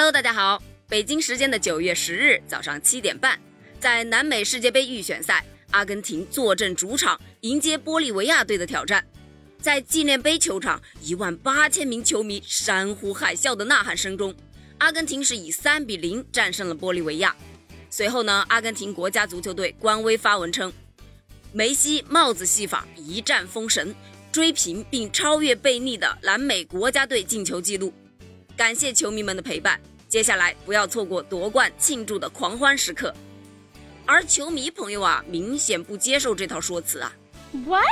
Hello，大家好，北京时间的九月十日早上七点半，在南美世界杯预选赛，阿根廷坐镇主场迎接玻利维亚队的挑战。在纪念碑球场，一万八千名球迷山呼海啸的呐喊声中，阿根廷是以三比零战胜了玻利维亚。随后呢，阿根廷国家足球队官微发文称，梅西帽子戏法一战封神，追平并超越贝利的南美国家队进球纪录。感谢球迷们的陪伴，接下来不要错过夺冠庆祝的狂欢时刻。而球迷朋友啊，明显不接受这套说辞啊。What？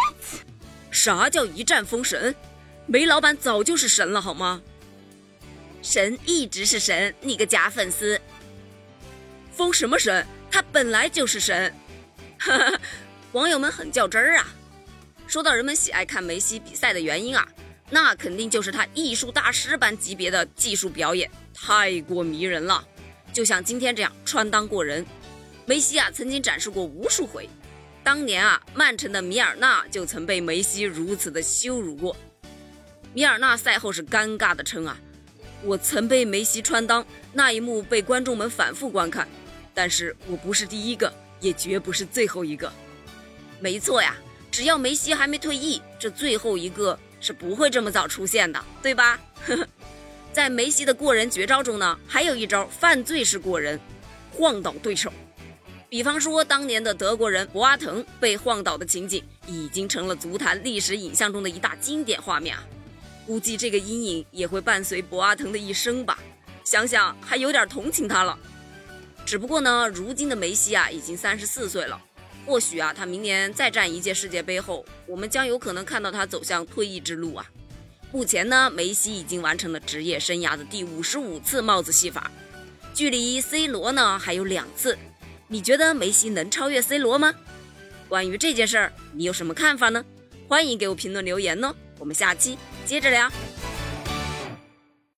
啥叫一战封神？梅老板早就是神了，好吗？神一直是神，你个假粉丝！封什么神？他本来就是神！哈哈，网友们很较真儿啊。说到人们喜爱看梅西比赛的原因啊，那肯定就是他艺术大师般级别的技术表演，太过迷人了。就像今天这样穿裆过人，梅西啊曾经展示过无数回。当年啊，曼城的米尔纳就曾被梅西如此的羞辱过。米尔纳赛后是尴尬的称啊：“我曾被梅西穿裆，那一幕被观众们反复观看，但是我不是第一个，也绝不是最后一个。”没错呀，只要梅西还没退役，这最后一个是不会这么早出现的，对吧？在梅西的过人绝招中呢，还有一招犯罪式过人，晃倒对手。比方说，当年的德国人博阿滕被晃倒的情景，已经成了足坛历史影像中的一大经典画面啊！估计这个阴影也会伴随博阿滕的一生吧。想想还有点同情他了。只不过呢，如今的梅西啊，已经三十四岁了，或许啊，他明年再战一届世界杯后，我们将有可能看到他走向退役之路啊。目前呢，梅西已经完成了职业生涯的第五十五次帽子戏法，距离 C 罗呢还有两次。你觉得梅西能超越 C 罗吗？关于这件事儿，你有什么看法呢？欢迎给我评论留言哦，我们下期接着聊。